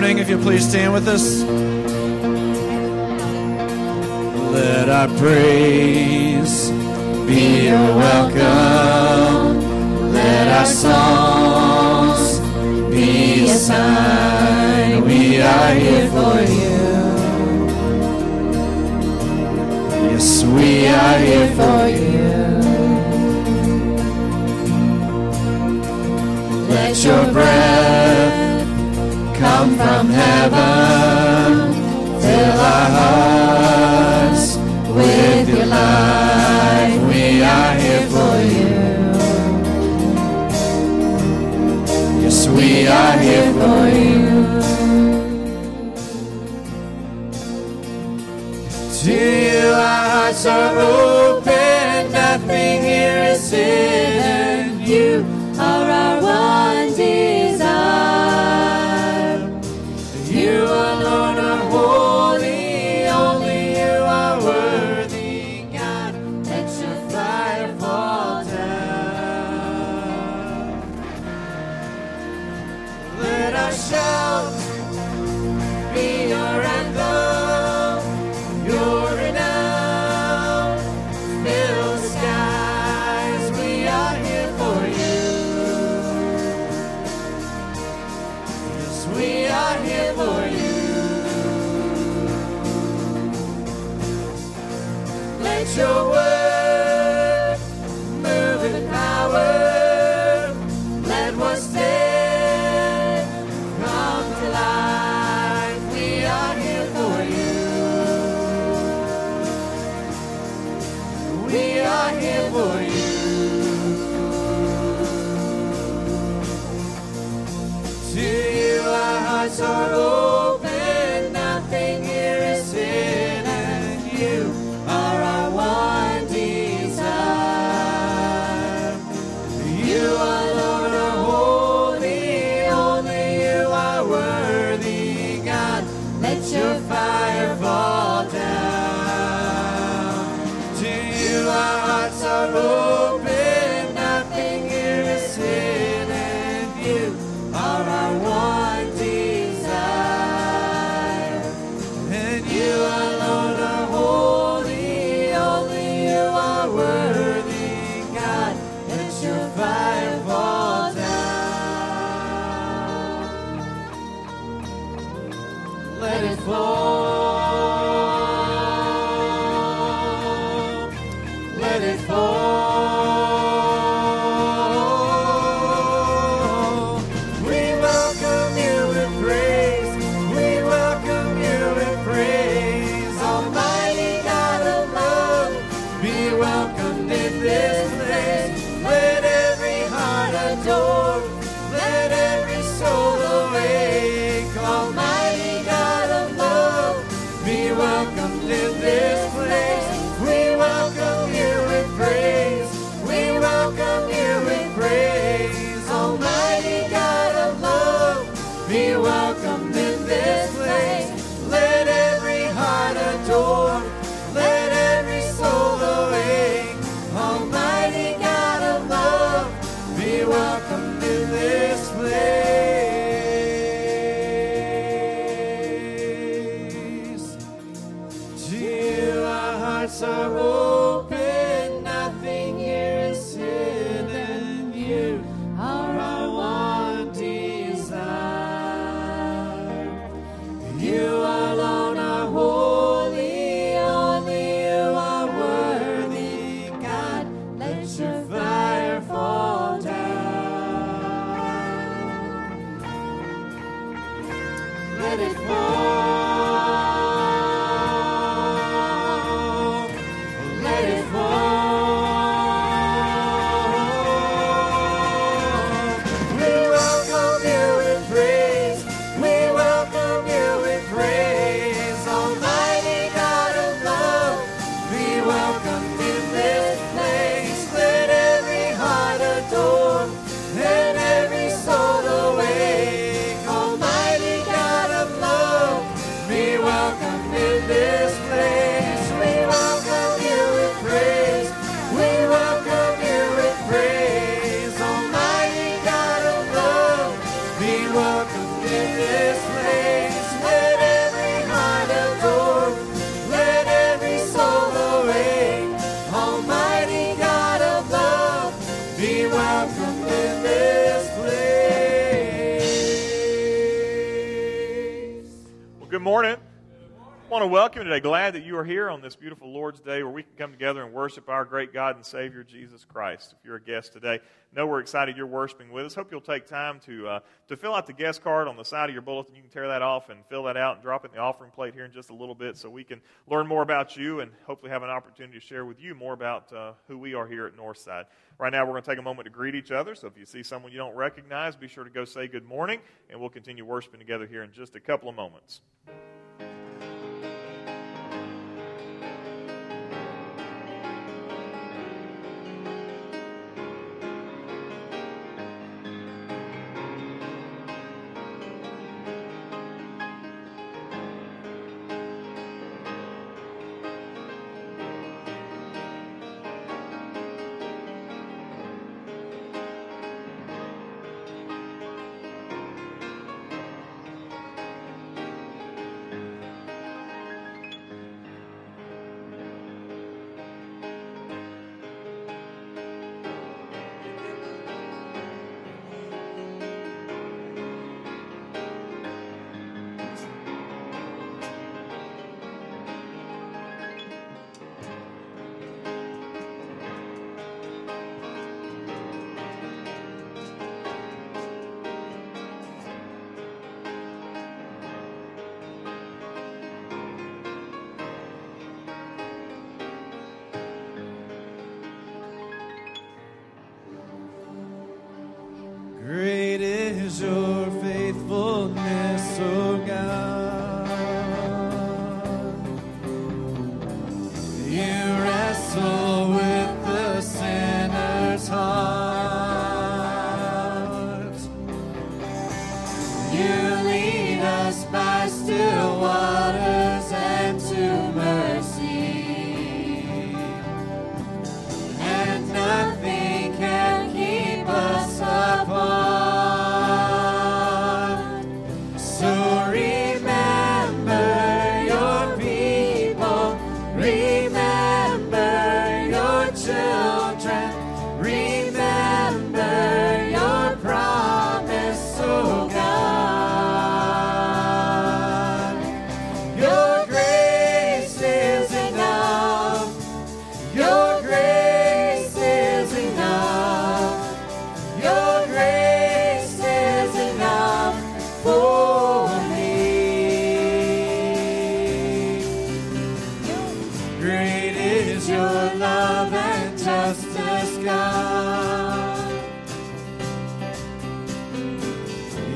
morning, if you please stand with us. Let our praise be your welcome. Let our songs be a sign we are here for you. Yes, we are here for you. Let your breath from heaven, fill our hearts with your light. We are here for you. Yes, we are here for you. To you our hearts are open. This beautiful Lord's Day where we can come together and worship our great God and Savior, Jesus Christ. If you're a guest today, know we're excited you're worshiping with us. Hope you'll take time to, uh, to fill out the guest card on the side of your bulletin. You can tear that off and fill that out and drop it in the offering plate here in just a little bit so we can learn more about you and hopefully have an opportunity to share with you more about uh, who we are here at Northside. Right now, we're going to take a moment to greet each other. So if you see someone you don't recognize, be sure to go say good morning, and we'll continue worshiping together here in just a couple of moments.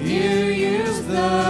You use the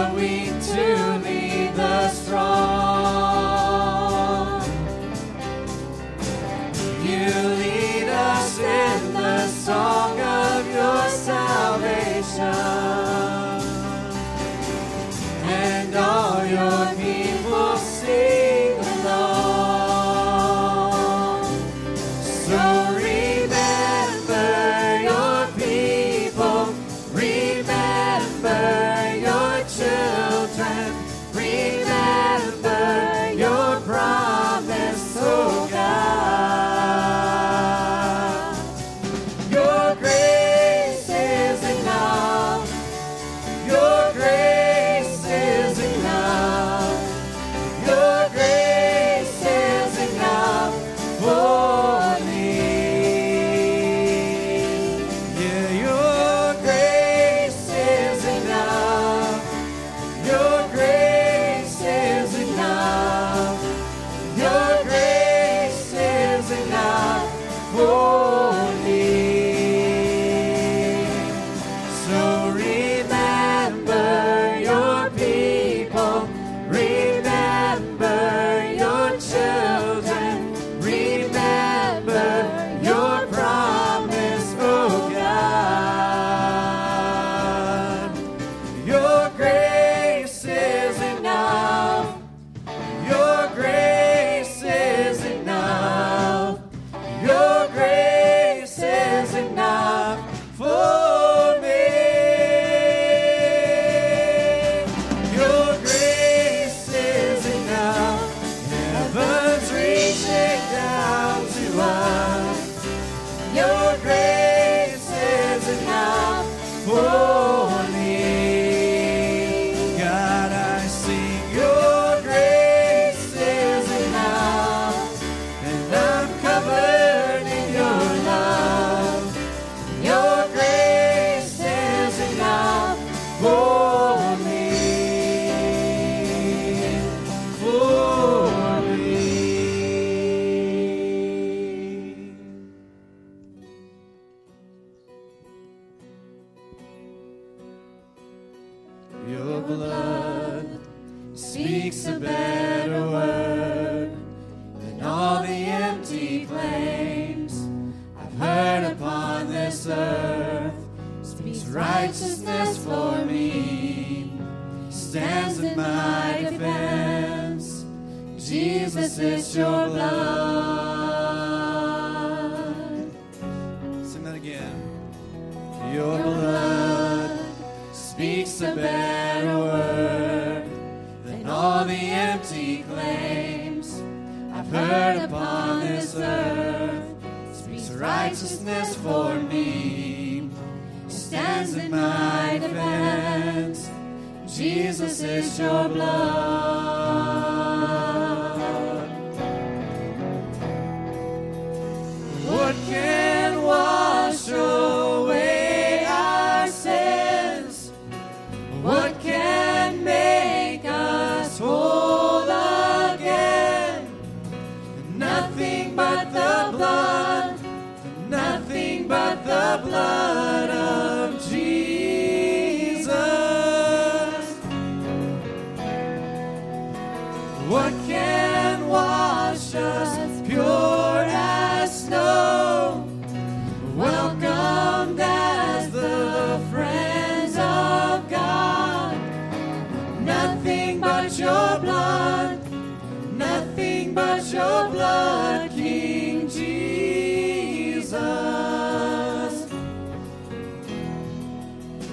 but your blood, King Jesus.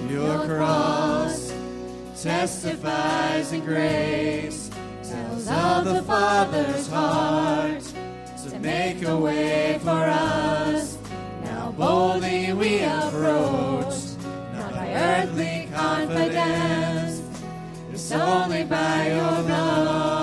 Your cross testifies in grace, tells of the Father's heart to make a way for us. Now boldly we approach, not by earthly confidence, it's only by your blood.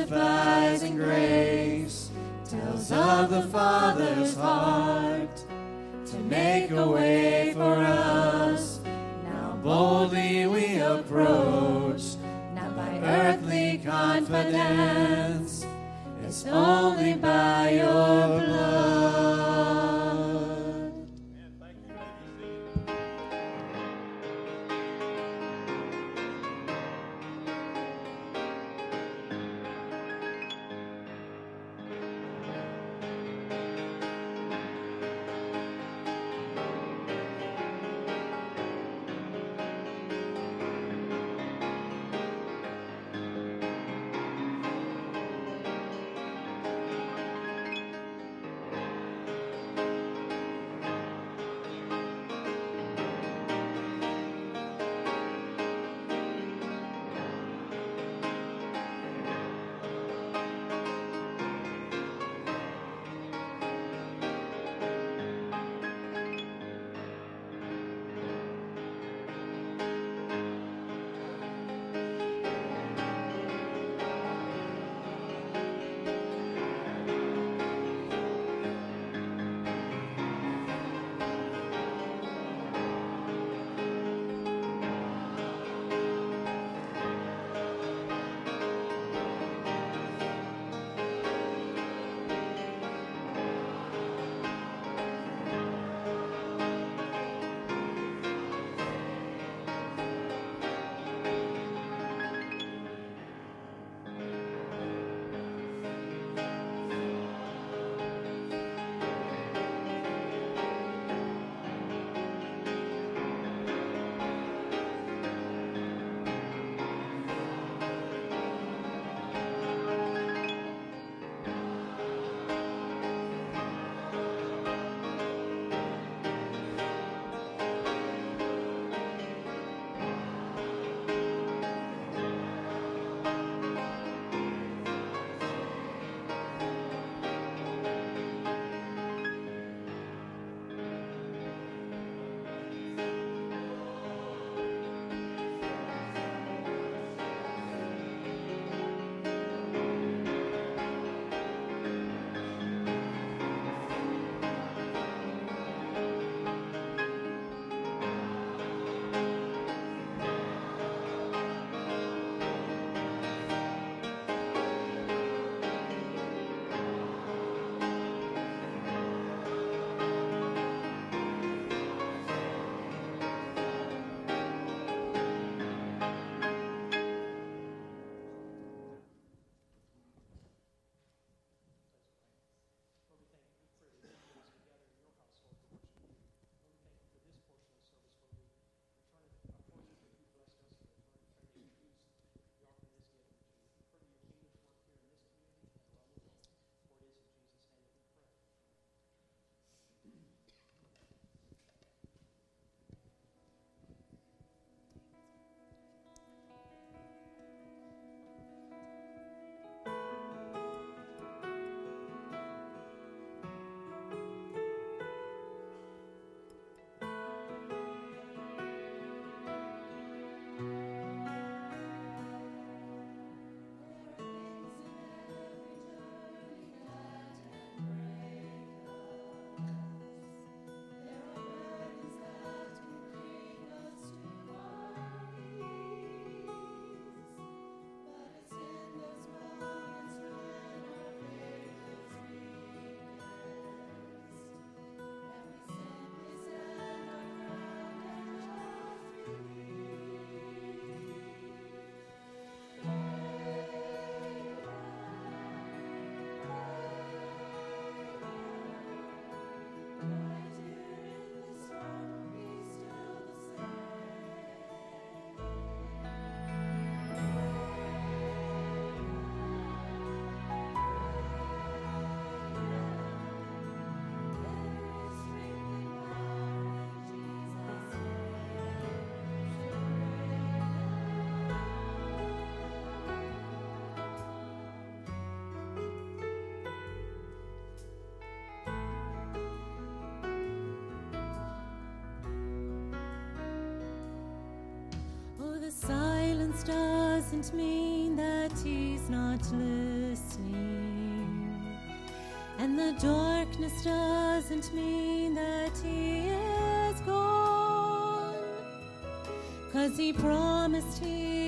Sympathizing grace tells of the Father's heart to make a way for us. Now boldly we approach, not by earthly confidence, it's only by your blood. Doesn't mean that he's not listening. And the darkness doesn't mean that he is gone. Cause he promised he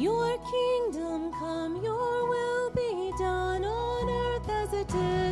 Your kingdom come, your will be done on earth as it is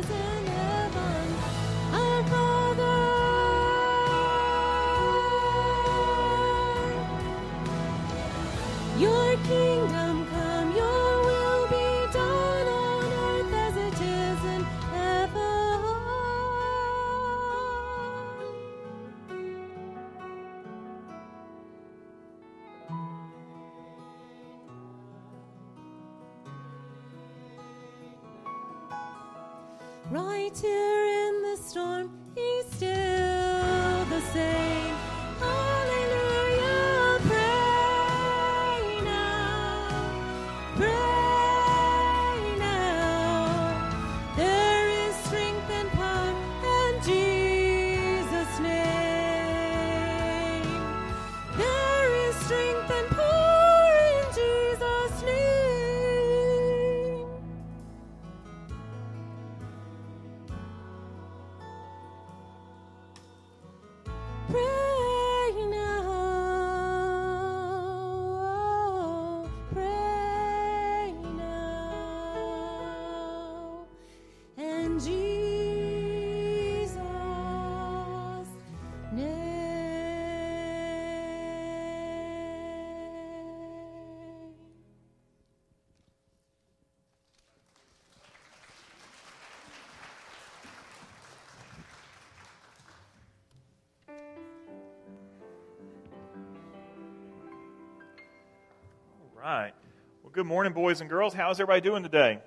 right. Well, good morning, boys and girls. How's everybody doing today?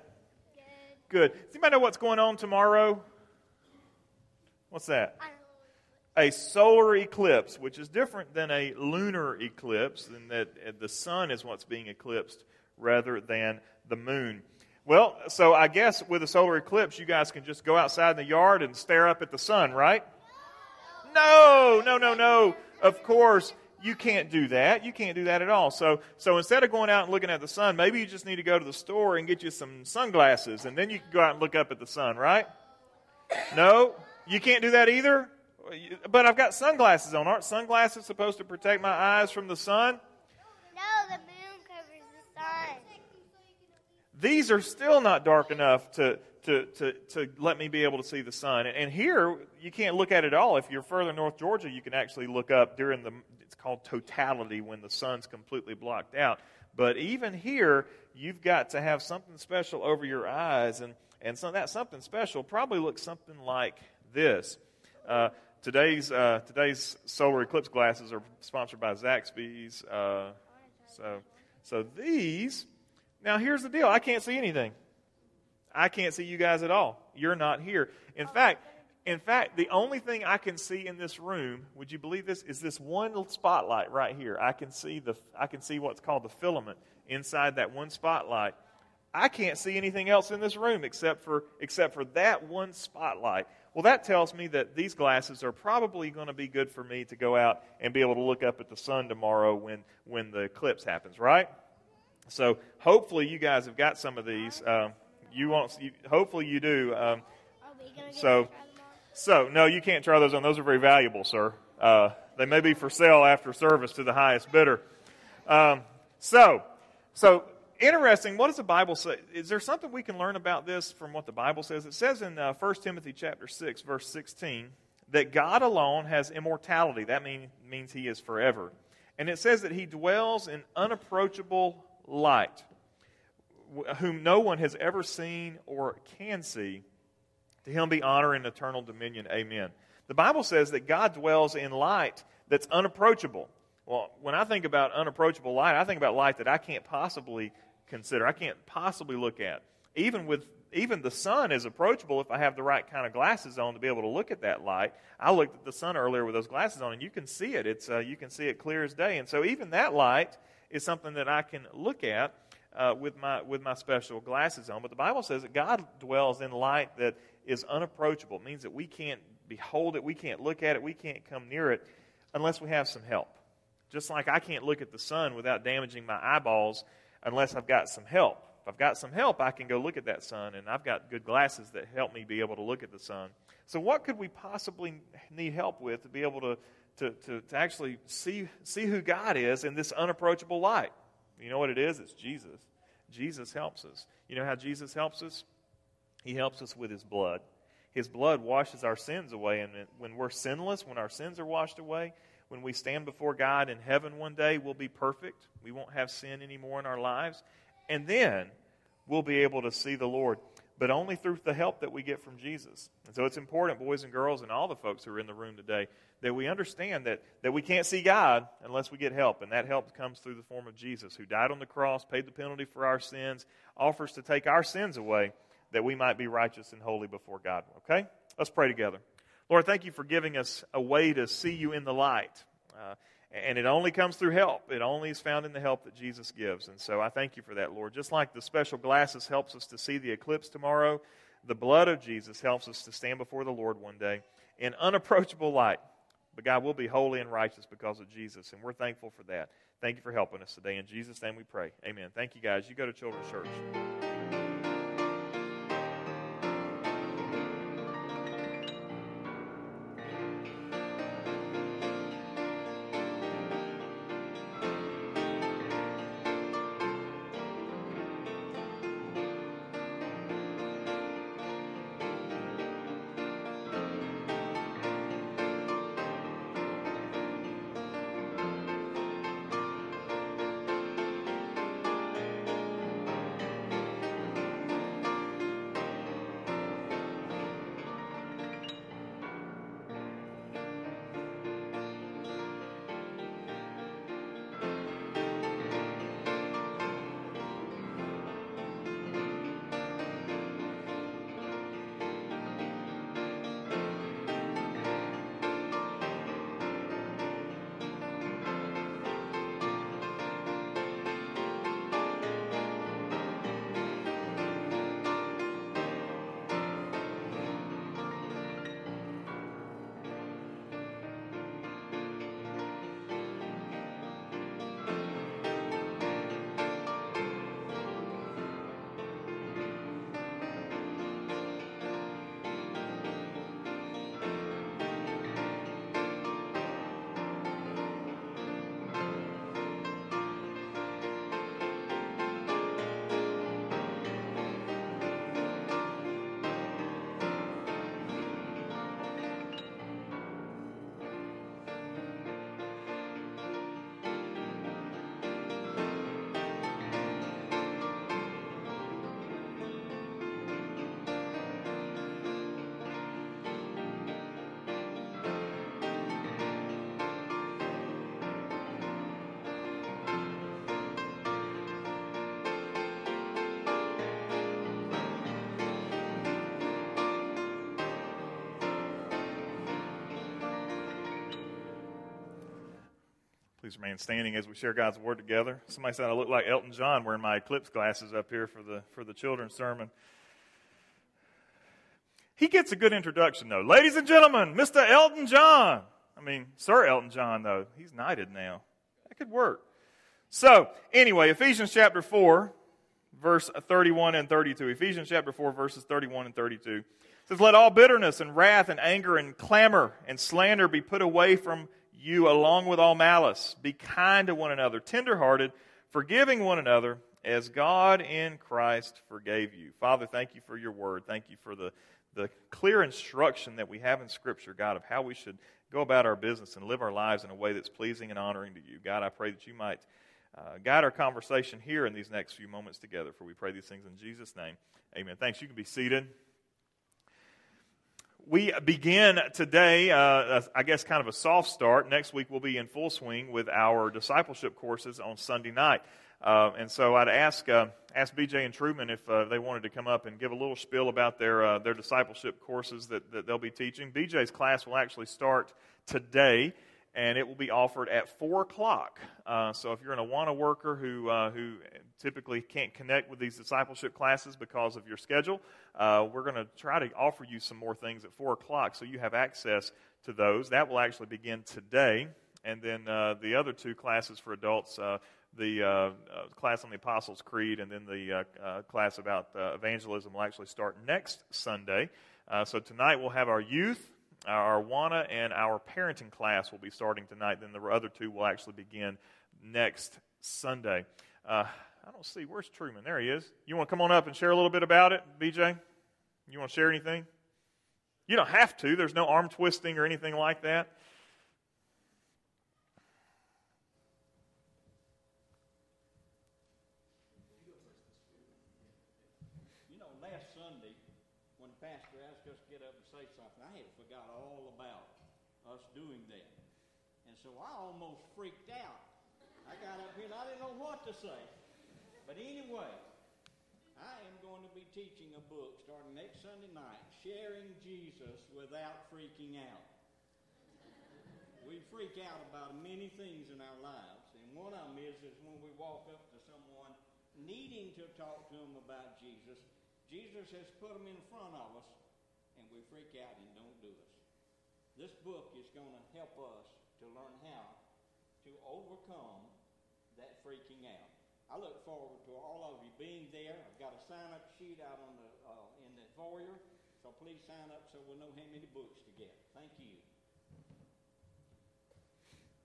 Good. Does anybody know what's going on tomorrow? What's that? A solar eclipse, which is different than a lunar eclipse, in that uh, the sun is what's being eclipsed rather than the moon. Well, so I guess with a solar eclipse, you guys can just go outside in the yard and stare up at the sun, right? No, no, no, no. Of course, you can't do that. You can't do that at all. So, so instead of going out and looking at the sun, maybe you just need to go to the store and get you some sunglasses, and then you can go out and look up at the sun, right? No, you can't do that either. But I've got sunglasses on. Aren't sunglasses supposed to protect my eyes from the sun? No, the moon covers the sun. These are still not dark enough to, to, to, to let me be able to see the sun. And here, you can't look at it all. If you're further north Georgia, you can actually look up during the, called totality, when the sun's completely blocked out. But even here, you've got to have something special over your eyes. And, and so that something special probably looks something like this. Uh, today's, uh, today's solar eclipse glasses are sponsored by Zaxby's. Uh, so, so these, now here's the deal I can't see anything. I can't see you guys at all. You're not here. In fact, in fact, the only thing I can see in this room, would you believe this, is this one spotlight right here. I can see the I can see what's called the filament inside that one spotlight. I can't see anything else in this room except for except for that one spotlight. Well, that tells me that these glasses are probably going to be good for me to go out and be able to look up at the sun tomorrow when when the eclipse happens, right? So hopefully you guys have got some of these. Um, you? You, hopefully you do. Um, Are we gonna get So- so no, you can't try those on. Those are very valuable, sir. Uh, they may be for sale after service to the highest bidder. Um, so, so interesting. What does the Bible say? Is there something we can learn about this from what the Bible says? It says in uh, 1 Timothy chapter 6, verse 16, that God alone has immortality. That mean, means he is forever. And it says that he dwells in unapproachable light, wh- whom no one has ever seen or can see. To him be honor and eternal dominion. Amen. The Bible says that God dwells in light that's unapproachable. Well, when I think about unapproachable light, I think about light that I can't possibly consider. I can't possibly look at. Even with even the sun is approachable if I have the right kind of glasses on to be able to look at that light. I looked at the sun earlier with those glasses on, and you can see it. It's uh, you can see it clear as day. And so even that light is something that I can look at uh, with my with my special glasses on. But the Bible says that God dwells in light that is unapproachable. It means that we can't behold it, we can't look at it, we can't come near it unless we have some help. Just like I can't look at the sun without damaging my eyeballs unless I've got some help. If I've got some help, I can go look at that sun, and I've got good glasses that help me be able to look at the sun. So, what could we possibly need help with to be able to, to, to, to actually see, see who God is in this unapproachable light? You know what it is? It's Jesus. Jesus helps us. You know how Jesus helps us? He helps us with His blood. His blood washes our sins away, and when we're sinless, when our sins are washed away, when we stand before God in heaven one day, we'll be perfect. We won't have sin anymore in our lives. And then we'll be able to see the Lord, but only through the help that we get from Jesus. And so it's important, boys and girls, and all the folks who are in the room today, that we understand that, that we can't see God unless we get help. And that help comes through the form of Jesus, who died on the cross, paid the penalty for our sins, offers to take our sins away that we might be righteous and holy before God. Okay? Let's pray together. Lord, thank you for giving us a way to see you in the light. Uh, and it only comes through help. It only is found in the help that Jesus gives. And so I thank you for that, Lord. Just like the special glasses helps us to see the eclipse tomorrow, the blood of Jesus helps us to stand before the Lord one day in unapproachable light. But God we'll be holy and righteous because of Jesus, and we're thankful for that. Thank you for helping us today. In Jesus' name we pray. Amen. Thank you, guys. You go to Children's Church. Please remain standing as we share God's word together. Somebody said I look like Elton John wearing my eclipse glasses up here for the for the children's sermon. He gets a good introduction though. Ladies and gentlemen, Mr. Elton John. I mean, Sir Elton John though. He's knighted now. That could work. So, anyway, Ephesians chapter 4, verse 31 and 32. Ephesians chapter 4, verses 31 and 32. It says, Let all bitterness and wrath and anger and clamor and slander be put away from you along with all malice. Be kind to one another, tenderhearted, forgiving one another, as God in Christ forgave you. Father, thank you for your word. Thank you for the, the clear instruction that we have in Scripture, God, of how we should go about our business and live our lives in a way that's pleasing and honoring to you. God, I pray that you might uh, guide our conversation here in these next few moments together, for we pray these things in Jesus' name. Amen. Thanks. You can be seated. We begin today, uh, I guess, kind of a soft start. Next week, we'll be in full swing with our discipleship courses on Sunday night. Uh, and so I'd ask, uh, ask BJ and Truman if uh, they wanted to come up and give a little spiel about their, uh, their discipleship courses that, that they'll be teaching. BJ's class will actually start today and it will be offered at 4 o'clock. Uh, so if you're an Awana worker who, uh, who typically can't connect with these discipleship classes because of your schedule, uh, we're going to try to offer you some more things at 4 o'clock so you have access to those. That will actually begin today. And then uh, the other two classes for adults, uh, the uh, class on the Apostles' Creed and then the class about evangelism will actually start next Sunday. so tonight we'll have our youth our Awana and our parenting class will be starting tonight. Then the other two will actually begin next Sunday. Uh, I don't see. Where's Truman? There he is. You want to come on up and share a little bit about it, BJ? You want to share anything? You don't have to. There's no arm twisting or anything like that. What to say. But anyway, I am going to be teaching a book starting next Sunday night, Sharing Jesus Without Freaking Out. We freak out about many things in our lives, and one of them is, is when we walk up to someone needing to talk to them about Jesus. Jesus has put them in front of us, and we freak out and don't do it. This book is going to help us to learn how to overcome that freaking out. I look forward to all of you being there. I've got a sign-up sheet out on the uh, in the foyer, so please sign up so we'll know how many books to get. Thank you.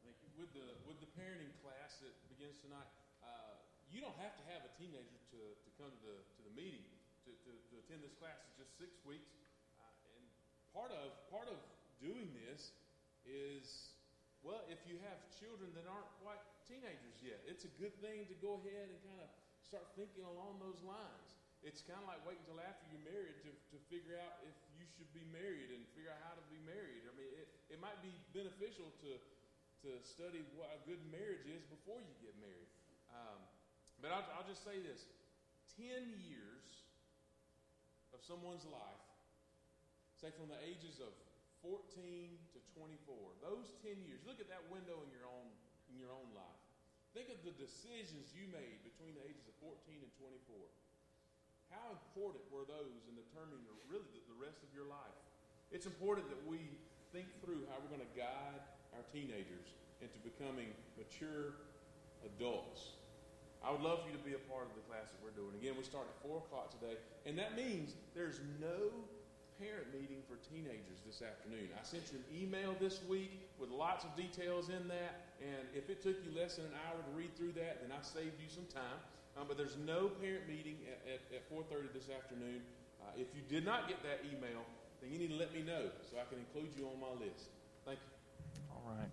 Thank you. With the with the parenting class that begins tonight, uh, you don't have to have a teenager to, to come to the to the meeting to, to, to attend this class. It's just six weeks, uh, and part of part of doing this is well, if you have children that aren't quite teenagers yet. It's a good thing to go ahead and kind of start thinking along those lines. It's kind of like waiting until after you're married to, to figure out if you should be married and figure out how to be married. I mean, it, it might be beneficial to, to study what a good marriage is before you get married. Um, but I'll, I'll just say this 10 years of someone's life, say from the ages of 14 to 24, those 10 years, look at that window in your own, in your own life. Think of the decisions you made between the ages of 14 and 24. How important were those in determining really the, the rest of your life? It's important that we think through how we're going to guide our teenagers into becoming mature adults. I would love for you to be a part of the class that we're doing. Again, we start at 4 o'clock today, and that means there's no parent meeting for teenagers this afternoon. I sent you an email this week with lots of details in that, and if it took you less than an hour to read through that, then I saved you some time. Um, but there's no parent meeting at, at, at 4.30 this afternoon. Uh, if you did not get that email, then you need to let me know so I can include you on my list. Thank you. All right.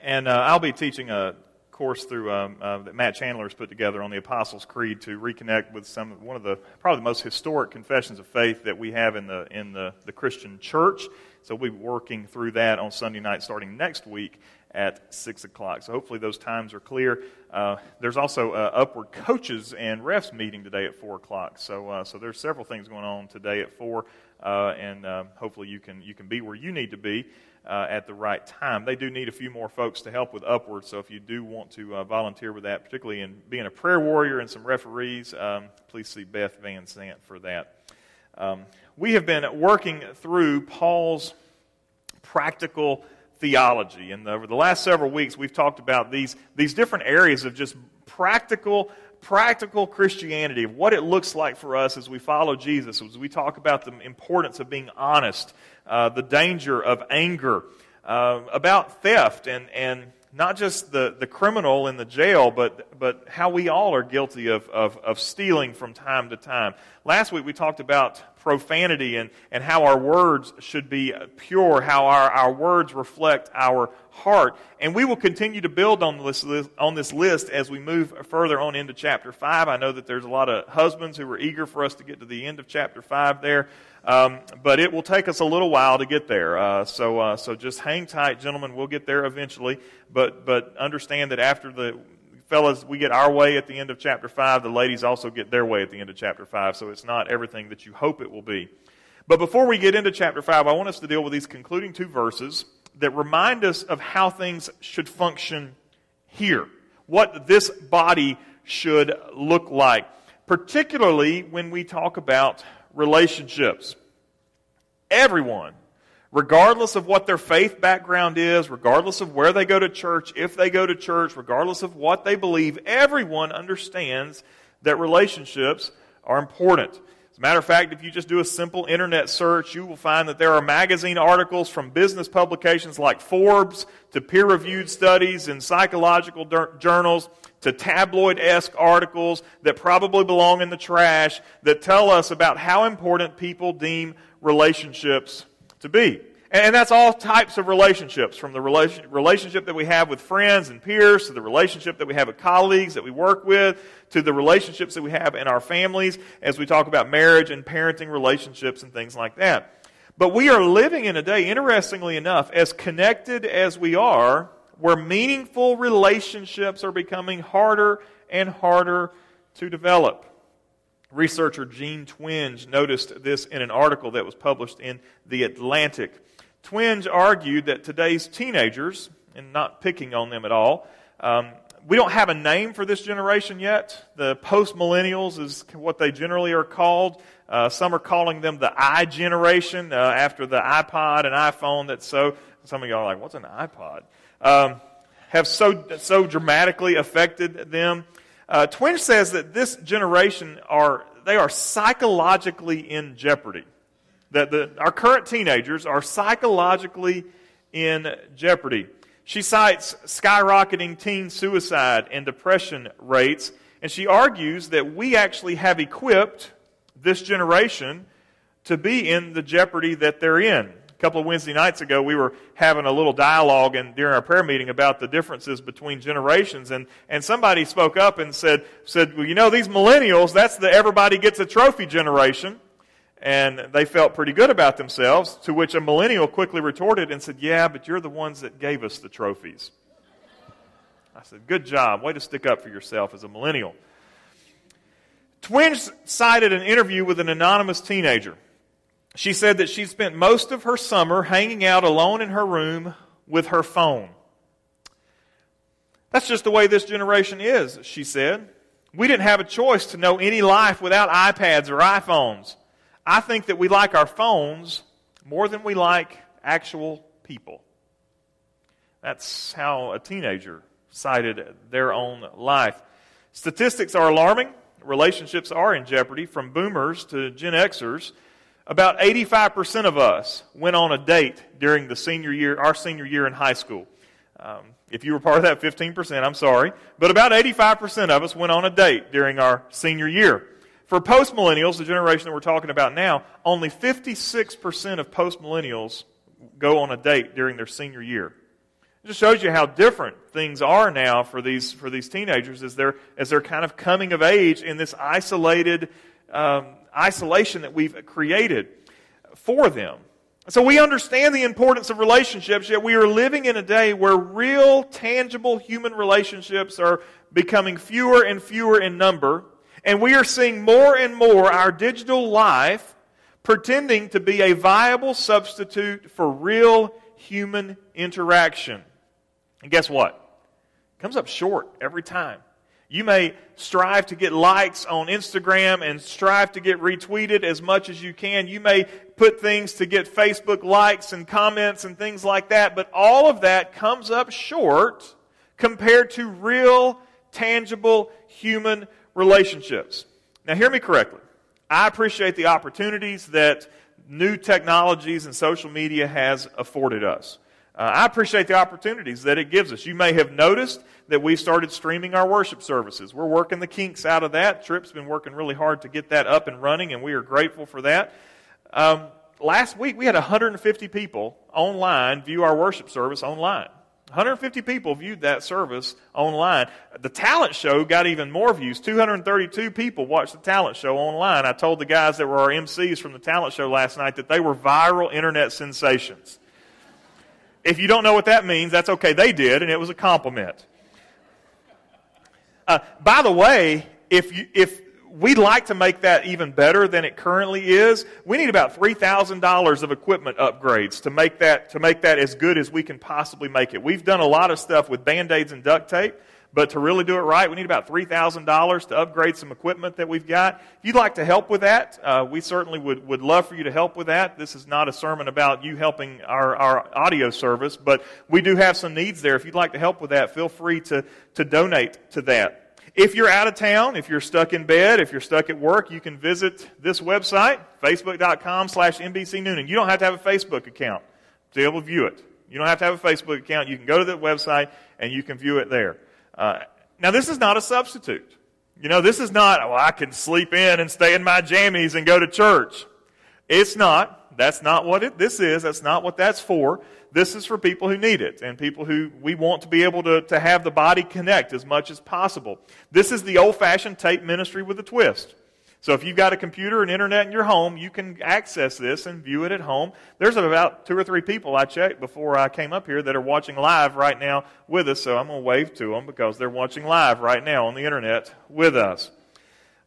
And uh, I'll be teaching a course through um, uh, that Matt Chandler has put together on the Apostles' Creed to reconnect with some one of the probably the most historic confessions of faith that we have in the in the, the Christian church. So we'll be working through that on Sunday night starting next week at 6 o'clock. So hopefully those times are clear. Uh, there's also uh, Upward Coaches and Refs meeting today at 4 o'clock. So, uh, so there's several things going on today at 4, uh, and uh, hopefully you can, you can be where you need to be uh, at the right time. They do need a few more folks to help with Upward, so if you do want to uh, volunteer with that, particularly in being a prayer warrior and some referees, um, please see Beth Van Sant for that. Um, we have been working through Paul's practical theology, and over the last several weeks, we've talked about these, these different areas of just practical practical Christianity, of what it looks like for us as we follow Jesus, as we talk about the importance of being honest, uh, the danger of anger, uh, about theft, and, and not just the, the criminal in the jail, but, but how we all are guilty of, of, of stealing from time to time. Last week we talked about profanity and, and how our words should be pure, how our, our words reflect our heart. And we will continue to build on this, on this list as we move further on into chapter 5. I know that there's a lot of husbands who are eager for us to get to the end of chapter 5 there. Um, but it will take us a little while to get there. Uh, so, uh, so just hang tight, gentlemen. We'll get there eventually. But, but understand that after the fellas, we get our way at the end of chapter 5. The ladies also get their way at the end of chapter 5. So it's not everything that you hope it will be. But before we get into chapter 5, I want us to deal with these concluding two verses that remind us of how things should function here. What this body should look like. Particularly when we talk about relationships. Everyone, regardless of what their faith background is, regardless of where they go to church, if they go to church, regardless of what they believe, everyone understands that relationships are important. Matter of fact, if you just do a simple internet search, you will find that there are magazine articles from business publications like Forbes to peer reviewed studies in psychological journals to tabloid esque articles that probably belong in the trash that tell us about how important people deem relationships to be. And that's all types of relationships, from the relationship that we have with friends and peers, to the relationship that we have with colleagues that we work with, to the relationships that we have in our families as we talk about marriage and parenting relationships and things like that. But we are living in a day, interestingly enough, as connected as we are, where meaningful relationships are becoming harder and harder to develop. Researcher Jean Twenge noticed this in an article that was published in The Atlantic. Twenge argued that today's teenagers, and not picking on them at all, um, we don't have a name for this generation yet. The post millennials is what they generally are called. Uh, some are calling them the i generation uh, after the iPod and iPhone. That's so. Some of y'all are like, "What's an iPod?" um, have so, so dramatically affected them. Uh, Twenge says that this generation are, they are psychologically in jeopardy. That the, our current teenagers are psychologically in jeopardy. She cites skyrocketing teen suicide and depression rates, and she argues that we actually have equipped this generation to be in the jeopardy that they're in A couple of Wednesday nights ago, we were having a little dialogue and during our prayer meeting about the differences between generations. And, and somebody spoke up and said, said, well, you know, these millennials, that's the everybody gets a trophy generation. And they felt pretty good about themselves, to which a millennial quickly retorted and said, yeah, but you're the ones that gave us the trophies. I said, good job. Way to stick up for yourself as a millennial. Twenge cited an interview with an anonymous teenager she said that she spent most of her summer hanging out alone in her room with her phone. That's just the way this generation is, she said. We didn't have a choice to know any life without iPads or iPhones. I think that we like our phones more than we like actual people. That's how a teenager cited their own life. Statistics are alarming. Relationships are in jeopardy from boomers to Gen Xers. About 85% of us went on a date during the senior year, our senior year in high school. Um, if you were part of that 15%, I'm sorry. But about 85% of us went on a date during our senior year. For post millennials, the generation that we're talking about now, only 56% of post millennials go on a date during their senior year. It just shows you how different things are now for these, for these teenagers as they're, as they're kind of coming of age in this isolated, um, isolation that we've created for them. So we understand the importance of relationships, yet we are living in a day where real, tangible human relationships are becoming fewer and fewer in number. And we are seeing more and more our digital life pretending to be a viable substitute for real human interaction. And guess what? It comes up short every time. You may strive to get likes on Instagram and strive to get retweeted as much as you can. You may put things to get Facebook likes and comments and things like that, but all of that comes up short compared to real, tangible human relationships. Now, hear me correctly. I appreciate the opportunities that new technologies and social media has afforded us. Uh, I appreciate the opportunities that it gives us. You may have noticed that we've started streaming our worship services. We're working the kinks out of that. Trip's been working really hard to get that up and running, and we are grateful for that. Um, last week, we had 150 people online view our worship service online. 150 people viewed that service online. The talent show got even more views. 232 people watched the talent show online. I told the guys that were our MCs from the talent show last night that they were viral internet sensations. If you don't know what that means, that's okay. They did, and it was a compliment. Uh, by the way, if you, if we'd like to make that even better than it currently is. We need about $3,000 of equipment upgrades to make that, to make that as good as we can possibly make it. We've done a lot of stuff with band-aids and duct tape, but to really do it right, we need about $3,000 to upgrade some equipment that we've got. If you'd like to help with that, uh, we certainly would, would love for you to help with that. This is not a sermon about you helping our, our audio service, but we do have some needs there. If you'd like to help with that, feel free to, to donate to that. If you're out of town, if you're stuck in bed, if you're stuck at work, you can visit this website, facebook.com slash NBC Noonan. You don't have to have a Facebook account to be able to view it. You don't have to have a Facebook account. You can go to the website and you can view it there. Uh, now, this is not a substitute. You know, this is not, oh, I can sleep in and stay in my jammies and go to church. It's not. That's not what it, this is. That's not what that's for. This is for people who need it and people who we want to be able to, to have the body connect as much as possible. This is the old fashioned tape ministry with a twist. So if you've got a computer and internet in your home, you can access this and view it at home. There's about two or three people I checked before I came up here that are watching live right now with us. So I'm going to wave to them because they're watching live right now on the internet with us.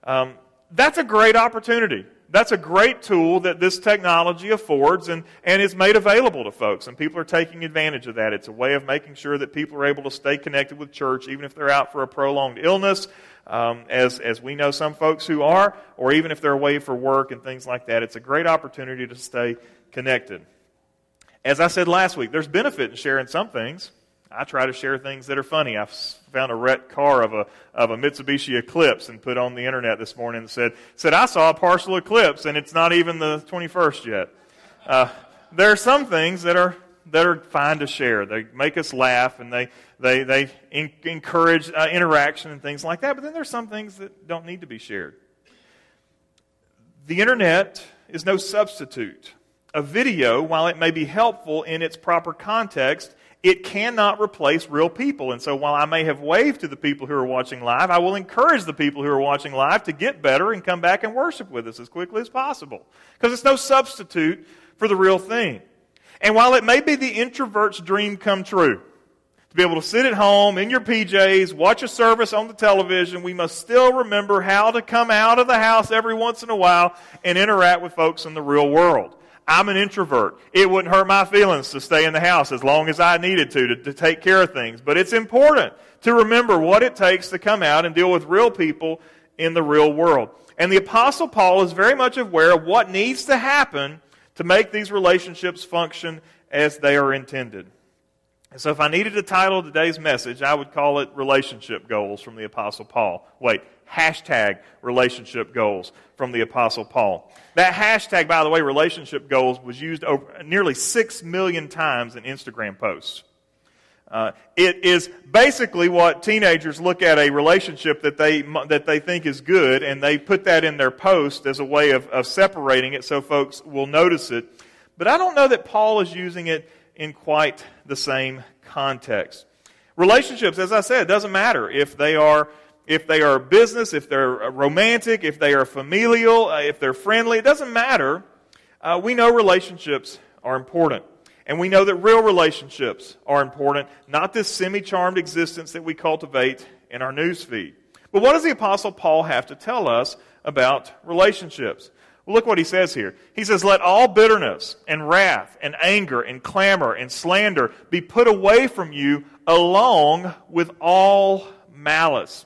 Um, that's a great opportunity that's a great tool that this technology affords and, and is made available to folks. And people are taking advantage of that. It's a way of making sure that people are able to stay connected with church, even if they're out for a prolonged illness, um, as, as we know some folks who are, or even if they're away for work and things like that. It's a great opportunity to stay connected. As I said last week, there's benefit in sharing some things. I try to share things that are funny. I found a wrecked car of a of a Mitsubishi Eclipse and put on the internet this morning and said said I saw a partial eclipse and it's not even the 21st yet. Uh, there are some things that are that are fine to share. They make us laugh and they they they in, encourage uh, interaction and things like that. But then there's some things that don't need to be shared. The internet is no substitute. A video, while it may be helpful in its proper context, it cannot replace real people. And so while I may have waved to the people who are watching live, I will encourage the people who are watching live to get better and come back and worship with us as quickly as possible. Because it's no substitute for the real thing. And while it may be the introvert's dream come true, to be able to sit at home in your PJs, watch a service on the television, we must still remember how to come out of the house every once in a while and interact with folks in the real world. I'm an introvert. It wouldn't hurt my feelings to stay in the house as long as I needed to, to, to take care of things. But it's important to remember what it takes to come out and deal with real people in the real world. And the Apostle Paul is very much aware of what needs to happen to make these relationships function as they are intended. And so if I needed to title today's message, I would call it Relationship Goals from the Apostle Paul. Wait, hashtag relationship goals from the Apostle Paul. That hashtag, by the way, relationship goals, was used over nearly six million times in Instagram posts. Uh, it is basically what teenagers look at a relationship that they, that they think is good, and they put that in their post as a way of, of separating it so folks will notice it. But I don't know that Paul is using it in quite the same context. Relationships, as I said, doesn't matter if they are if they are business, if they're romantic, if they are familial, uh, if they're friendly, it doesn't matter. Uh, we know relationships are important. And we know that real relationships are important, not this semi charmed existence that we cultivate in our newsfeed. But what does the Apostle Paul have to tell us about relationships? Well, look what he says here. He says, Let all bitterness and wrath and anger and clamor and slander be put away from you along with all malice.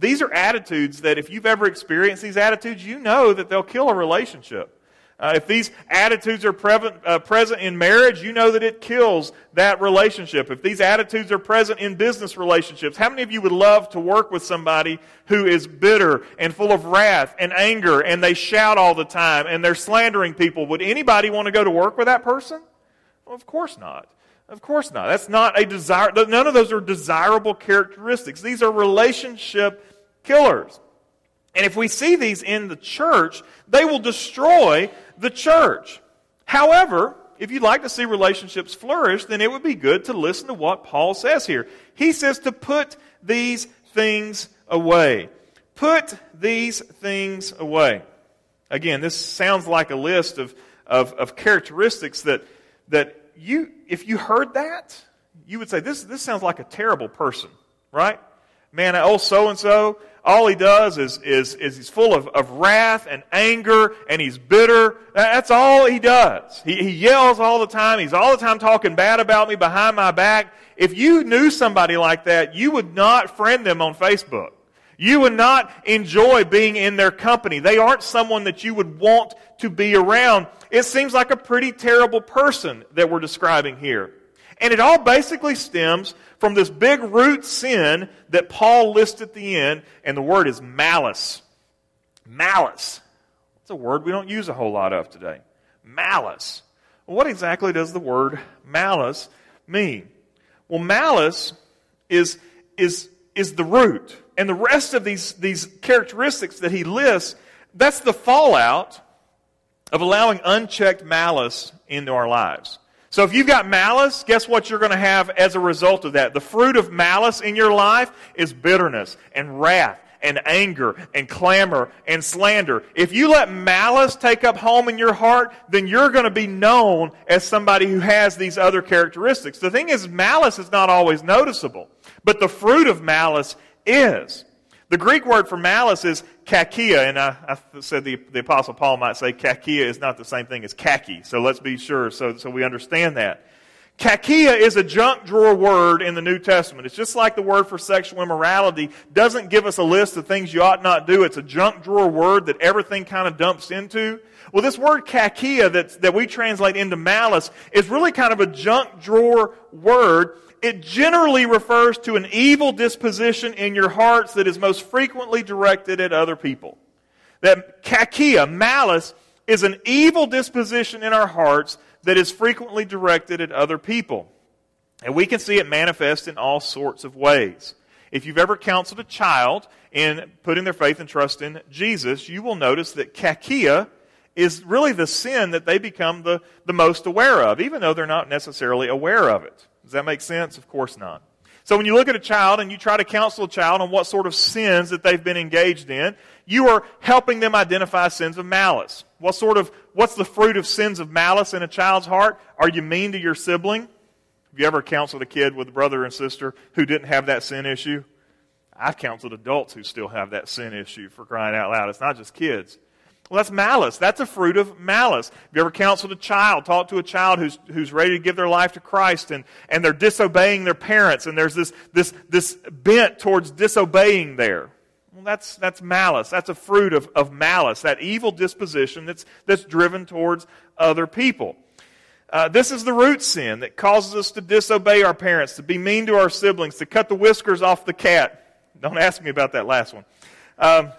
These are attitudes that if you've ever experienced these attitudes, you know that they'll kill a relationship. Uh, if these attitudes are uh, present in marriage, you know that it kills that relationship. If these attitudes are present in business relationships, how many of you would love to work with somebody who is bitter and full of wrath and anger and they shout all the time and they're slandering people? Would anybody want to go to work with that person? Well, of course not. Of course not. That's not a desire. None of those are desirable characteristics. These are relationship killers. And if we see these in the church, they will destroy the church. However, if you'd like to see relationships flourish, then it would be good to listen to what Paul says here. He says to put these things away. Put these things away. Again, this sounds like a list of, of, of characteristics that, that you, if you heard that, you would say, this, this sounds like a terrible person, right? Man, oh, so and so, all he does is, is, is he's full of, of wrath and anger and he's bitter. That's all he does. He, he yells all the time. He's all the time talking bad about me behind my back. If you knew somebody like that, you would not friend them on Facebook. You would not enjoy being in their company. They aren't someone that you would want to be around. It seems like a pretty terrible person that we're describing here. And it all basically stems from this big root sin that Paul lists at the end, and the word is malice. Malice. It's a word we don't use a whole lot of today. Malice. Well, what exactly does the word malice mean? Well, malice is, is, is the root. And the rest of these, these characteristics that he lists, that's the fallout of allowing unchecked malice into our lives. So if you've got malice, guess what you're going to have as a result of that? The fruit of malice in your life is bitterness and wrath and anger and clamor and slander. If you let malice take up home in your heart, then you're going to be known as somebody who has these other characteristics. The thing is, malice is not always noticeable, but the fruit of malice is. The Greek word for malice is kakia, and I, I, said the, the Apostle Paul might say kakia is not the same thing as khaki, so let's be sure so, so we understand that. Kakia is a junk drawer word in the New Testament. It's just like the word for sexual immorality doesn't give us a list of things you ought not do. It's a junk drawer word that everything kind of dumps into. Well, this word kakia that, that we translate into malice is really kind of a junk drawer word it generally refers to an evil disposition in your hearts that is most frequently directed at other people. That kakia, malice, is an evil disposition in our hearts that is frequently directed at other people. And we can see it manifest in all sorts of ways. If you've ever counseled a child in putting their faith and trust in Jesus, you will notice that kakia is really the sin that they become the, the most aware of, even though they're not necessarily aware of it. Does that make sense? Of course not. So when you look at a child and you try to counsel a child on what sort of sins that they've been engaged in, you are helping them identify sins of malice. What sort of, what's the fruit of sins of malice in a child's heart? Are you mean to your sibling? Have you ever counseled a kid with a brother and sister who didn't have that sin issue? I've counseled adults who still have that sin issue for crying out loud. It's not just kids. Well, that's malice. That's a fruit of malice. Have you ever counseled a child, talked to a child who's, who's ready to give their life to Christ and, and they're disobeying their parents and there's this, this, this bent towards disobeying there? Well, that's, that's malice. That's a fruit of, of malice, that evil disposition that's, that's driven towards other people. Uh, this is the root sin that causes us to disobey our parents, to be mean to our siblings, to cut the whiskers off the cat. Don't ask me about that last one. Um,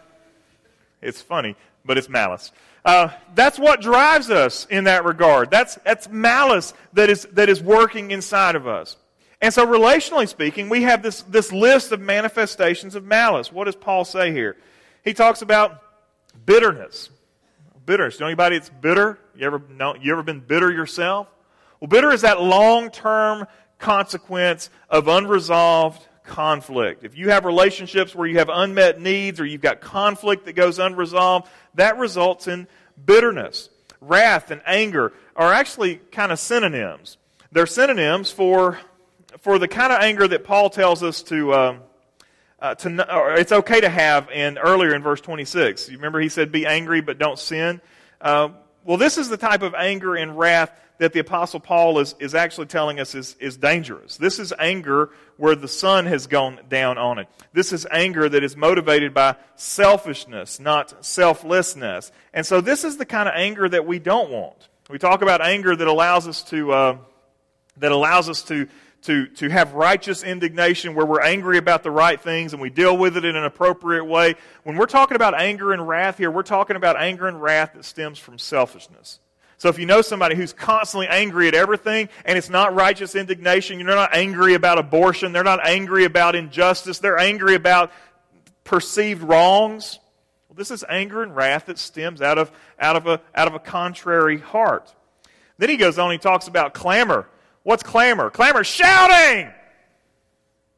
it's funny but it's malice. Uh, that's what drives us in that regard. That's, that's malice that is, that is working inside of us. And so, relationally speaking, we have this, this list of manifestations of malice. What does Paul say here? He talks about bitterness. Bitterness. know anybody that's bitter? You ever, know, you ever been bitter yourself? Well, bitter is that long term consequence of unresolved conflict. If you have relationships where you have unmet needs or you've got conflict that goes unresolved, that results in bitterness. Wrath and anger are actually kind of synonyms. They're synonyms for, for the kind of anger that Paul tells us to, um, uh, to it's okay to have in earlier in verse 26. You remember he said, be angry but don't sin? Uh, well, this is the type of anger and wrath that the Apostle Paul is, is actually telling us is, is dangerous. This is anger where the sun has gone down on it. This is anger that is motivated by selfishness, not selflessness. And so this is the kind of anger that we don't want. We talk about anger that allows us to, uh, that allows us to, to, to have righteous indignation where we're angry about the right things and we deal with it in an appropriate way. When we're talking about anger and wrath here, we're talking about anger and wrath that stems from selfishness. So if you know somebody who's constantly angry at everything and it's not righteous indignation, you're not angry about abortion, they're not angry about injustice, they're angry about perceived wrongs. Well, this is anger and wrath that stems out of, out of, a, out of a contrary heart. Then he goes on, he talks about clamor. What's clamor? Clamor, shouting!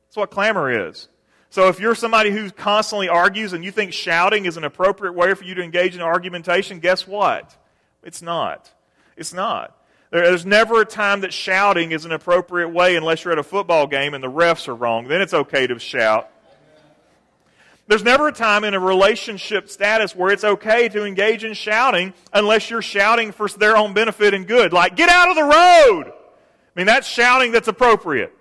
That's what clamor is. So if you're somebody who constantly argues and you think shouting is an appropriate way for you to engage in argumentation, guess what? It's not. It's not. There's never a time that shouting is an appropriate way unless you're at a football game and the refs are wrong. Then it's okay to shout. There's never a time in a relationship status where it's okay to engage in shouting unless you're shouting for their own benefit and good. Like, get out of the road! I mean, that's shouting that's appropriate.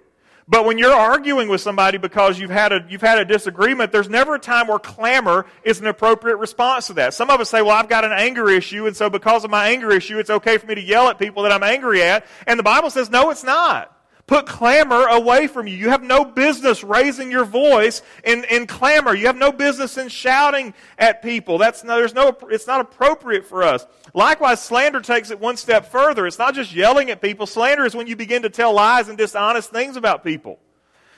But when you're arguing with somebody because you've had a, you've had a disagreement, there's never a time where clamor is an appropriate response to that. Some of us say, well, I've got an anger issue, and so because of my anger issue, it's okay for me to yell at people that I'm angry at. And the Bible says, no, it's not. Put clamor away from you. You have no business raising your voice in, in clamor. You have no business in shouting at people. That's no, there's no, it's not appropriate for us. Likewise, slander takes it one step further. It's not just yelling at people. Slander is when you begin to tell lies and dishonest things about people.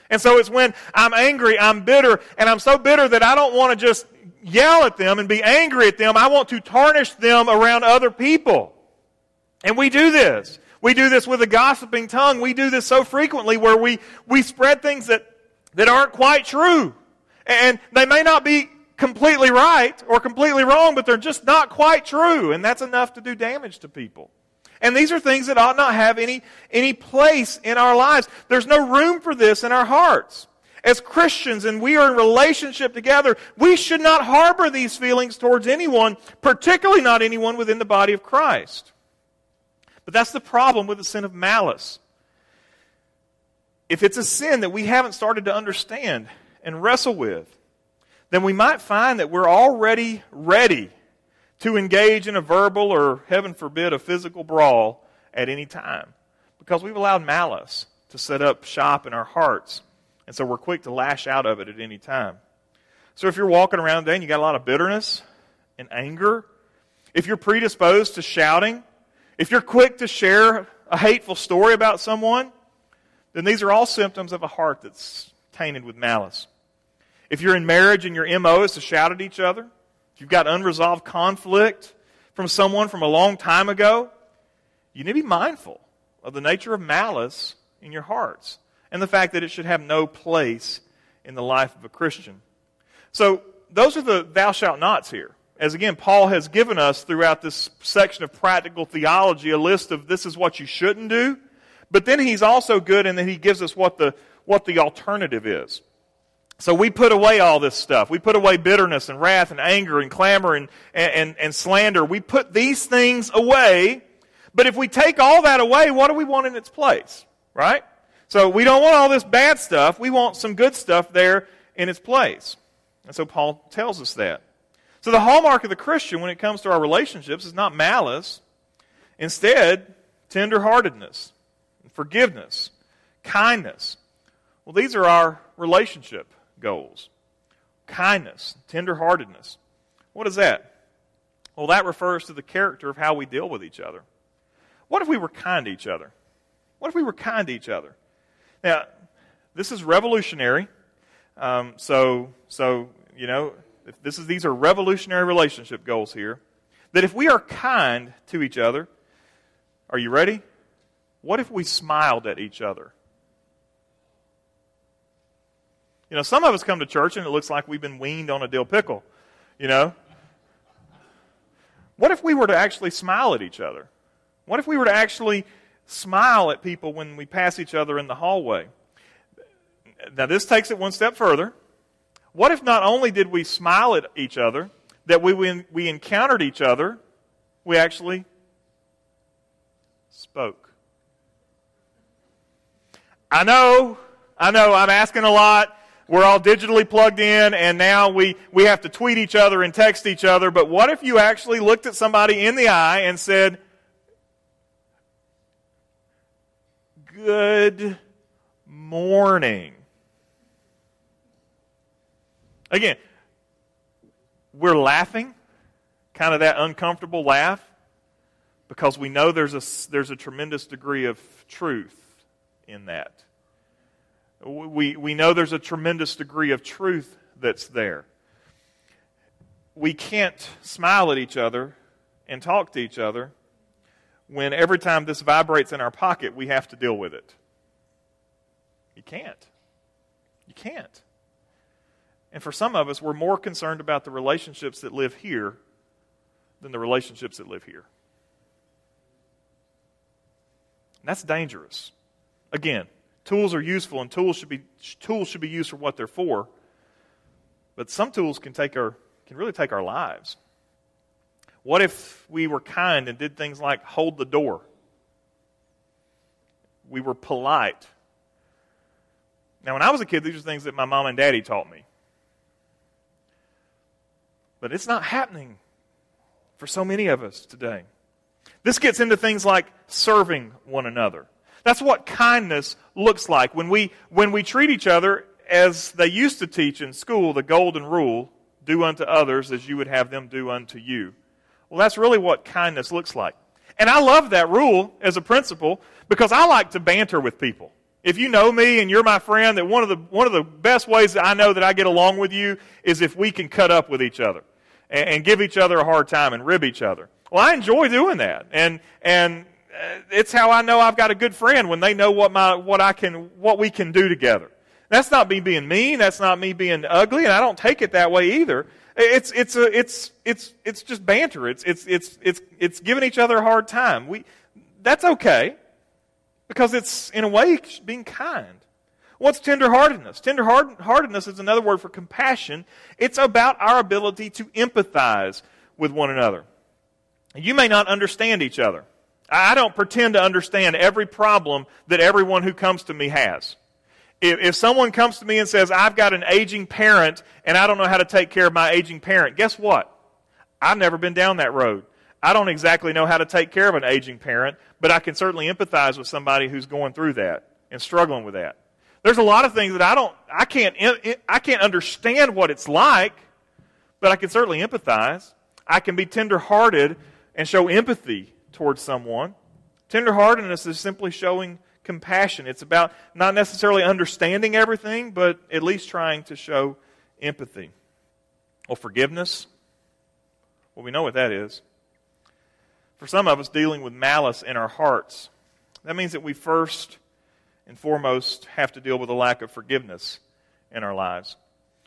And so it's when I'm angry, I'm bitter, and I'm so bitter that I don't want to just yell at them and be angry at them. I want to tarnish them around other people. And we do this. We do this with a gossiping tongue. We do this so frequently where we, we spread things that, that aren't quite true. And they may not be completely right or completely wrong, but they're just not quite true. And that's enough to do damage to people. And these are things that ought not have any, any place in our lives. There's no room for this in our hearts. As Christians and we are in relationship together, we should not harbor these feelings towards anyone, particularly not anyone within the body of Christ. But that's the problem with the sin of malice. If it's a sin that we haven't started to understand and wrestle with, then we might find that we're already ready to engage in a verbal or, heaven forbid, a physical brawl at any time because we've allowed malice to set up shop in our hearts. And so we're quick to lash out of it at any time. So if you're walking around today and you got a lot of bitterness and anger, if you're predisposed to shouting, if you're quick to share a hateful story about someone, then these are all symptoms of a heart that's tainted with malice. If you're in marriage and your MO is to shout at each other, if you've got unresolved conflict from someone from a long time ago, you need to be mindful of the nature of malice in your hearts and the fact that it should have no place in the life of a Christian. So, those are the thou shalt nots here as again, Paul has given us throughout this section of practical theology a list of this is what you shouldn't do, but then he's also good in that he gives us what the, what the alternative is. So we put away all this stuff. We put away bitterness and wrath and anger and clamor and, and, and slander. We put these things away, but if we take all that away, what do we want in its place? Right? So we don't want all this bad stuff. We want some good stuff there in its place. And so Paul tells us that. So the hallmark of the Christian when it comes to our relationships is not malice. Instead, tenderheartedness, forgiveness, kindness. Well, these are our relationship goals. Kindness, tenderheartedness. What is that? Well, that refers to the character of how we deal with each other. What if we were kind to each other? What if we were kind to each other? Now, this is revolutionary. Um, so, so you know, this is, these are revolutionary relationship goals here, that if we are kind to each other, are you ready? What if we smiled at each other? You know, some of us come to church and it looks like we've been weaned on a dill pickle, you know? What if we were to actually smile at each other? What if we were to actually smile at people when we pass each other in the hallway? Now, this takes it one step further. What if not only did we smile at each other, that we, when we encountered each other, we actually spoke. I know, I know, I'm asking a lot. We're all digitally plugged in, and now we, we have to tweet each other and text each other. But what if you actually looked at somebody in the eye and said, Good morning? Again, we're laughing, kind of that uncomfortable laugh, because we know there's a, there's a tremendous degree of truth in that. We, we know there's a tremendous degree of truth that's there. We can't smile at each other and talk to each other when every time this vibrates in our pocket, we have to deal with it. You can't. You can't. And for some of us, we're more concerned about the relationships that live here than the relationships that live here. And that's dangerous. Again, tools are useful and tools should be tools should be used for what they're for. But some tools can take our can really take our lives. What if we were kind and did things like hold the door? We were polite. Now, when I was a kid, these are things that my mom and daddy taught me. But it's not happening for so many of us today. This gets into things like serving one another. That's what kindness looks like. When we, when we treat each other as they used to teach in school, the golden rule do unto others as you would have them do unto you. Well, that's really what kindness looks like. And I love that rule as a principle because I like to banter with people. If you know me and you're my friend, that one of the, one of the best ways that I know that I get along with you is if we can cut up with each other and, and give each other a hard time and rib each other. Well, I enjoy doing that. And, and uh, it's how I know I've got a good friend when they know what my, what I can, what we can do together. That's not me being mean. That's not me being ugly. And I don't take it that way either. It's, it's, a, it's, it's, it's just banter. It's, it's, it's, it's, it's giving each other a hard time. We, that's okay because it's, in a way, being kind. What's tenderheartedness? Tenderheartedness is another word for compassion. It's about our ability to empathize with one another. You may not understand each other. I don't pretend to understand every problem that everyone who comes to me has. If, if someone comes to me and says, I've got an aging parent and I don't know how to take care of my aging parent, guess what? I've never been down that road. I don't exactly know how to take care of an aging parent, but I can certainly empathize with somebody who's going through that and struggling with that. There's a lot of things that I don't, I can't, I can't understand what it's like, but I can certainly empathize. I can be tenderhearted and show empathy towards someone. Tenderheartedness is simply showing compassion. It's about not necessarily understanding everything, but at least trying to show empathy. Well, forgiveness, well, we know what that is. For some of us, dealing with malice in our hearts, that means that we first and foremost have to deal with a lack of forgiveness in our lives.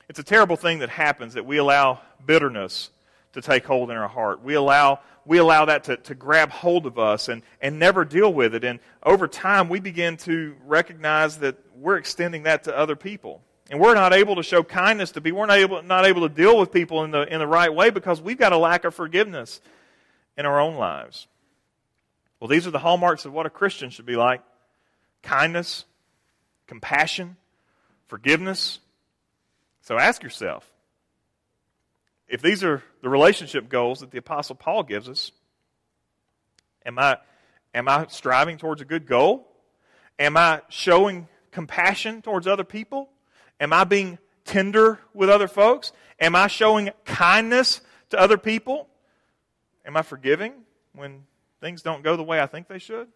It's a terrible thing that happens that we allow bitterness to take hold in our heart. We allow, we allow that to, to grab hold of us and, and never deal with it. And over time, we begin to recognize that we're extending that to other people. And we're not able to show kindness to people. We're not able, not able to deal with people in the, in the right way because we've got a lack of forgiveness in our own lives. Well, these are the hallmarks of what a Christian should be like kindness, compassion, forgiveness. So ask yourself if these are the relationship goals that the Apostle Paul gives us, am I, am I striving towards a good goal? Am I showing compassion towards other people? Am I being tender with other folks? Am I showing kindness to other people? Am I forgiving when things don't go the way I think they should?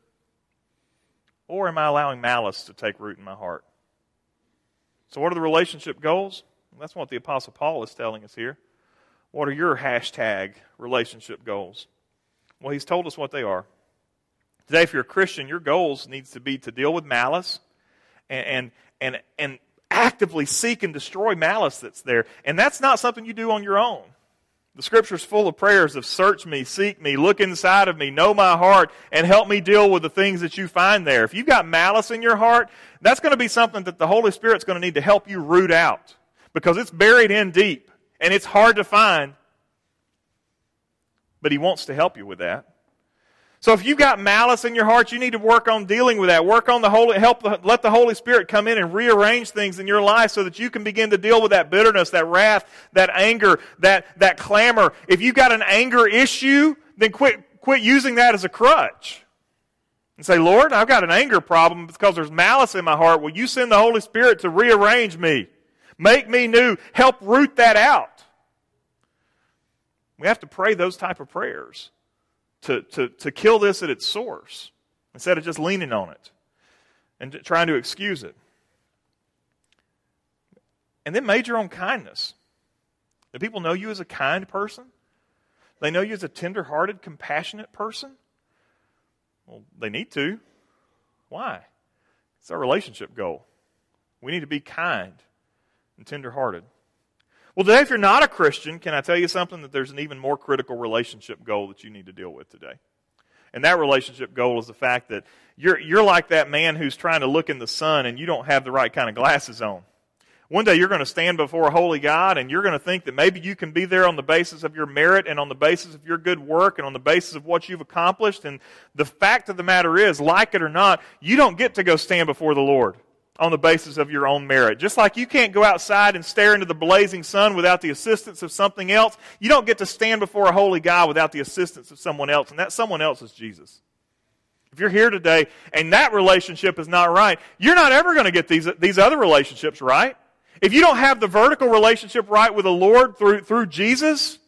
Or am I allowing malice to take root in my heart? So, what are the relationship goals? That's what the Apostle Paul is telling us here. What are your hashtag relationship goals? Well, he's told us what they are. Today, if you're a Christian, your goals needs to be to deal with malice and, and, and, and actively seek and destroy malice that's there. And that's not something you do on your own. The scripture's full of prayers of search me, seek me, look inside of me, know my heart, and help me deal with the things that you find there. If you've got malice in your heart, that's going to be something that the Holy Spirit's going to need to help you root out because it's buried in deep and it's hard to find. But He wants to help you with that. So if you've got malice in your heart, you need to work on dealing with that. Work on the Holy, help the, let the Holy Spirit come in and rearrange things in your life so that you can begin to deal with that bitterness, that wrath, that anger, that, that clamor. If you've got an anger issue, then quit, quit using that as a crutch. And say, Lord, I've got an anger problem because there's malice in my heart. Will you send the Holy Spirit to rearrange me? Make me new. Help root that out. We have to pray those type of prayers to, to, to kill this at its source instead of just leaning on it and trying to excuse it. And then major on kindness. Do people know you as a kind person? They know you as a tender hearted, compassionate person? Well, they need to. Why? It's our relationship goal. We need to be kind and tender hearted. Well, today, if you're not a Christian, can I tell you something that there's an even more critical relationship goal that you need to deal with today? And that relationship goal is the fact that you're, you're like that man who's trying to look in the sun and you don't have the right kind of glasses on. One day you're going to stand before a holy God and you're going to think that maybe you can be there on the basis of your merit and on the basis of your good work and on the basis of what you've accomplished. And the fact of the matter is, like it or not, you don't get to go stand before the Lord on the basis of your own merit. Just like you can't go outside and stare into the blazing sun without the assistance of something else, you don't get to stand before a holy God without the assistance of someone else, and that someone else is Jesus. If you're here today and that relationship is not right, you're not ever going to get these, these other relationships right. If you don't have the vertical relationship right with the Lord through, through Jesus,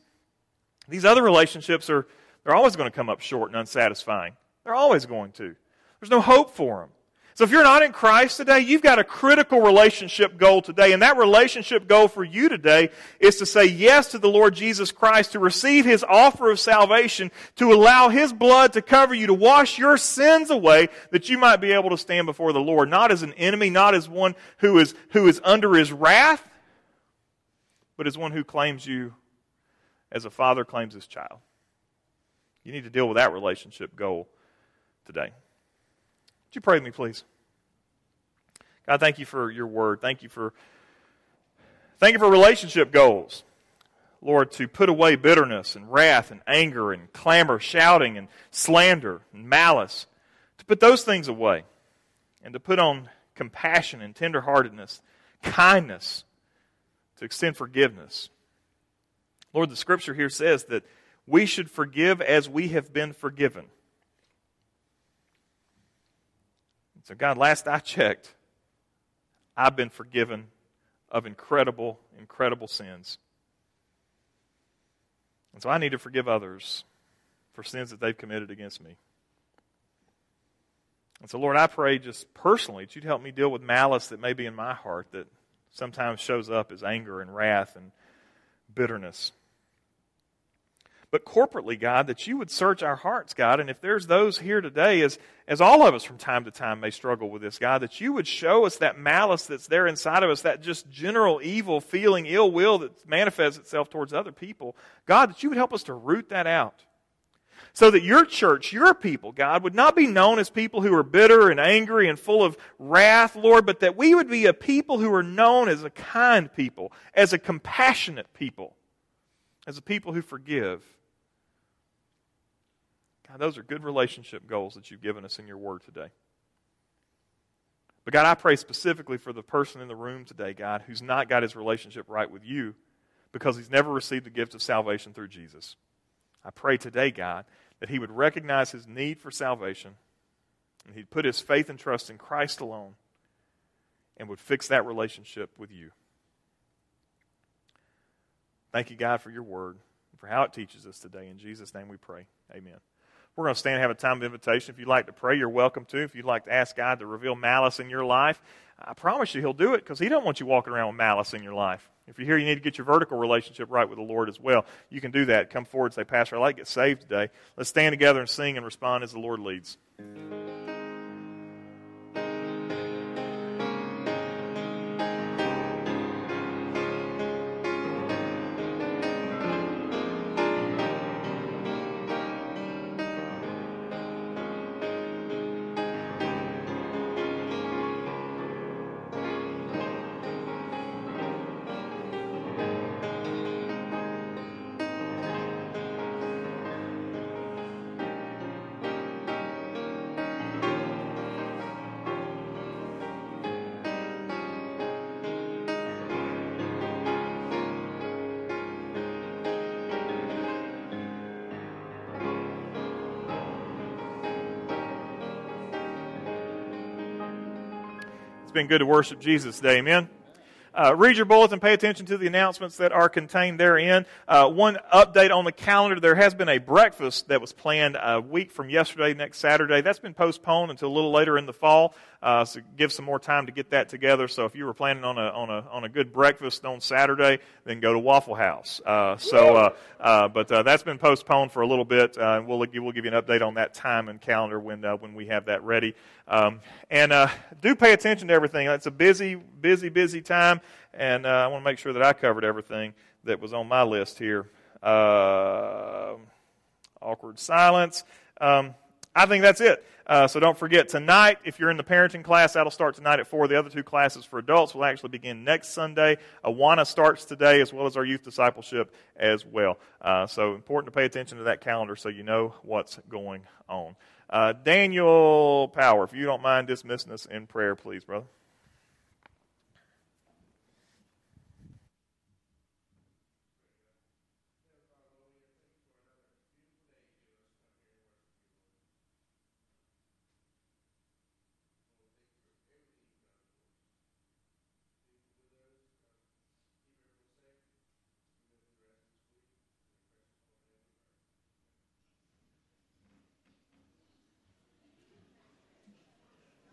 these other relationships are they're always going to come up short and unsatisfying. They're always going to. There's no hope for them. So if you're not in Christ today, you've got a critical relationship goal today. And that relationship goal for you today is to say yes to the Lord Jesus Christ, to receive His offer of salvation, to allow His blood to cover you, to wash your sins away, that you might be able to stand before the Lord, not as an enemy, not as one who is, who is under His wrath, but as one who claims you as a father claims his child. You need to deal with that relationship goal today. Would you pray with me, please? God, thank you for your word. Thank you for thank you for relationship goals. Lord, to put away bitterness and wrath and anger and clamor, shouting and slander and malice, to put those things away and to put on compassion and tenderheartedness, kindness, to extend forgiveness. Lord, the scripture here says that we should forgive as we have been forgiven. So, God, last I checked, I've been forgiven of incredible, incredible sins. And so I need to forgive others for sins that they've committed against me. And so, Lord, I pray just personally that you'd help me deal with malice that may be in my heart that sometimes shows up as anger and wrath and bitterness but corporately, God, that you would search our hearts, God. And if there's those here today, as, as all of us from time to time may struggle with this, God, that you would show us that malice that's there inside of us, that just general evil feeling, ill will that manifests itself towards other people. God, that you would help us to root that out. So that your church, your people, God, would not be known as people who are bitter and angry and full of wrath, Lord, but that we would be a people who are known as a kind people, as a compassionate people, as a people who forgive God, those are good relationship goals that you've given us in your word today. But God, I pray specifically for the person in the room today, God, who's not got his relationship right with you because he's never received the gift of salvation through Jesus. I pray today, God, that he would recognize his need for salvation and he'd put his faith and trust in Christ alone and would fix that relationship with you. Thank you, God, for your word and for how it teaches us today. In Jesus' name we pray. Amen. We're going to stand and have a time of invitation. If you'd like to pray, you're welcome to. If you'd like to ask God to reveal malice in your life, I promise you He'll do it because He don't want you walking around with malice in your life. If you're here, you need to get your vertical relationship right with the Lord as well. You can do that. Come forward and say, Pastor, I'd like to get saved today. Let's stand together and sing and respond as the Lord leads. Been good to worship Jesus today. Amen. Uh, read your bulletin, pay attention to the announcements that are contained therein. Uh, one update on the calendar there has been a breakfast that was planned a week from yesterday, next Saturday. That's been postponed until a little later in the fall. Uh, so give some more time to get that together. So if you were planning on a on a on a good breakfast on Saturday, then go to Waffle House. Uh, so, uh, uh, but that's been postponed for a little bit. And we'll we'll give you an update on that time and calendar when when we have that ready. Um, and do pay attention to everything. It's a busy, busy, busy time, and uh, I want to make sure that I covered everything that was on my list here. Uh, awkward silence. Um, I think that's it. Uh, so don't forget tonight, if you're in the parenting class, that'll start tonight at 4. The other two classes for adults will actually begin next Sunday. Awana starts today, as well as our youth discipleship as well. Uh, so important to pay attention to that calendar so you know what's going on. Uh, Daniel Power, if you don't mind dismissing us in prayer, please, brother.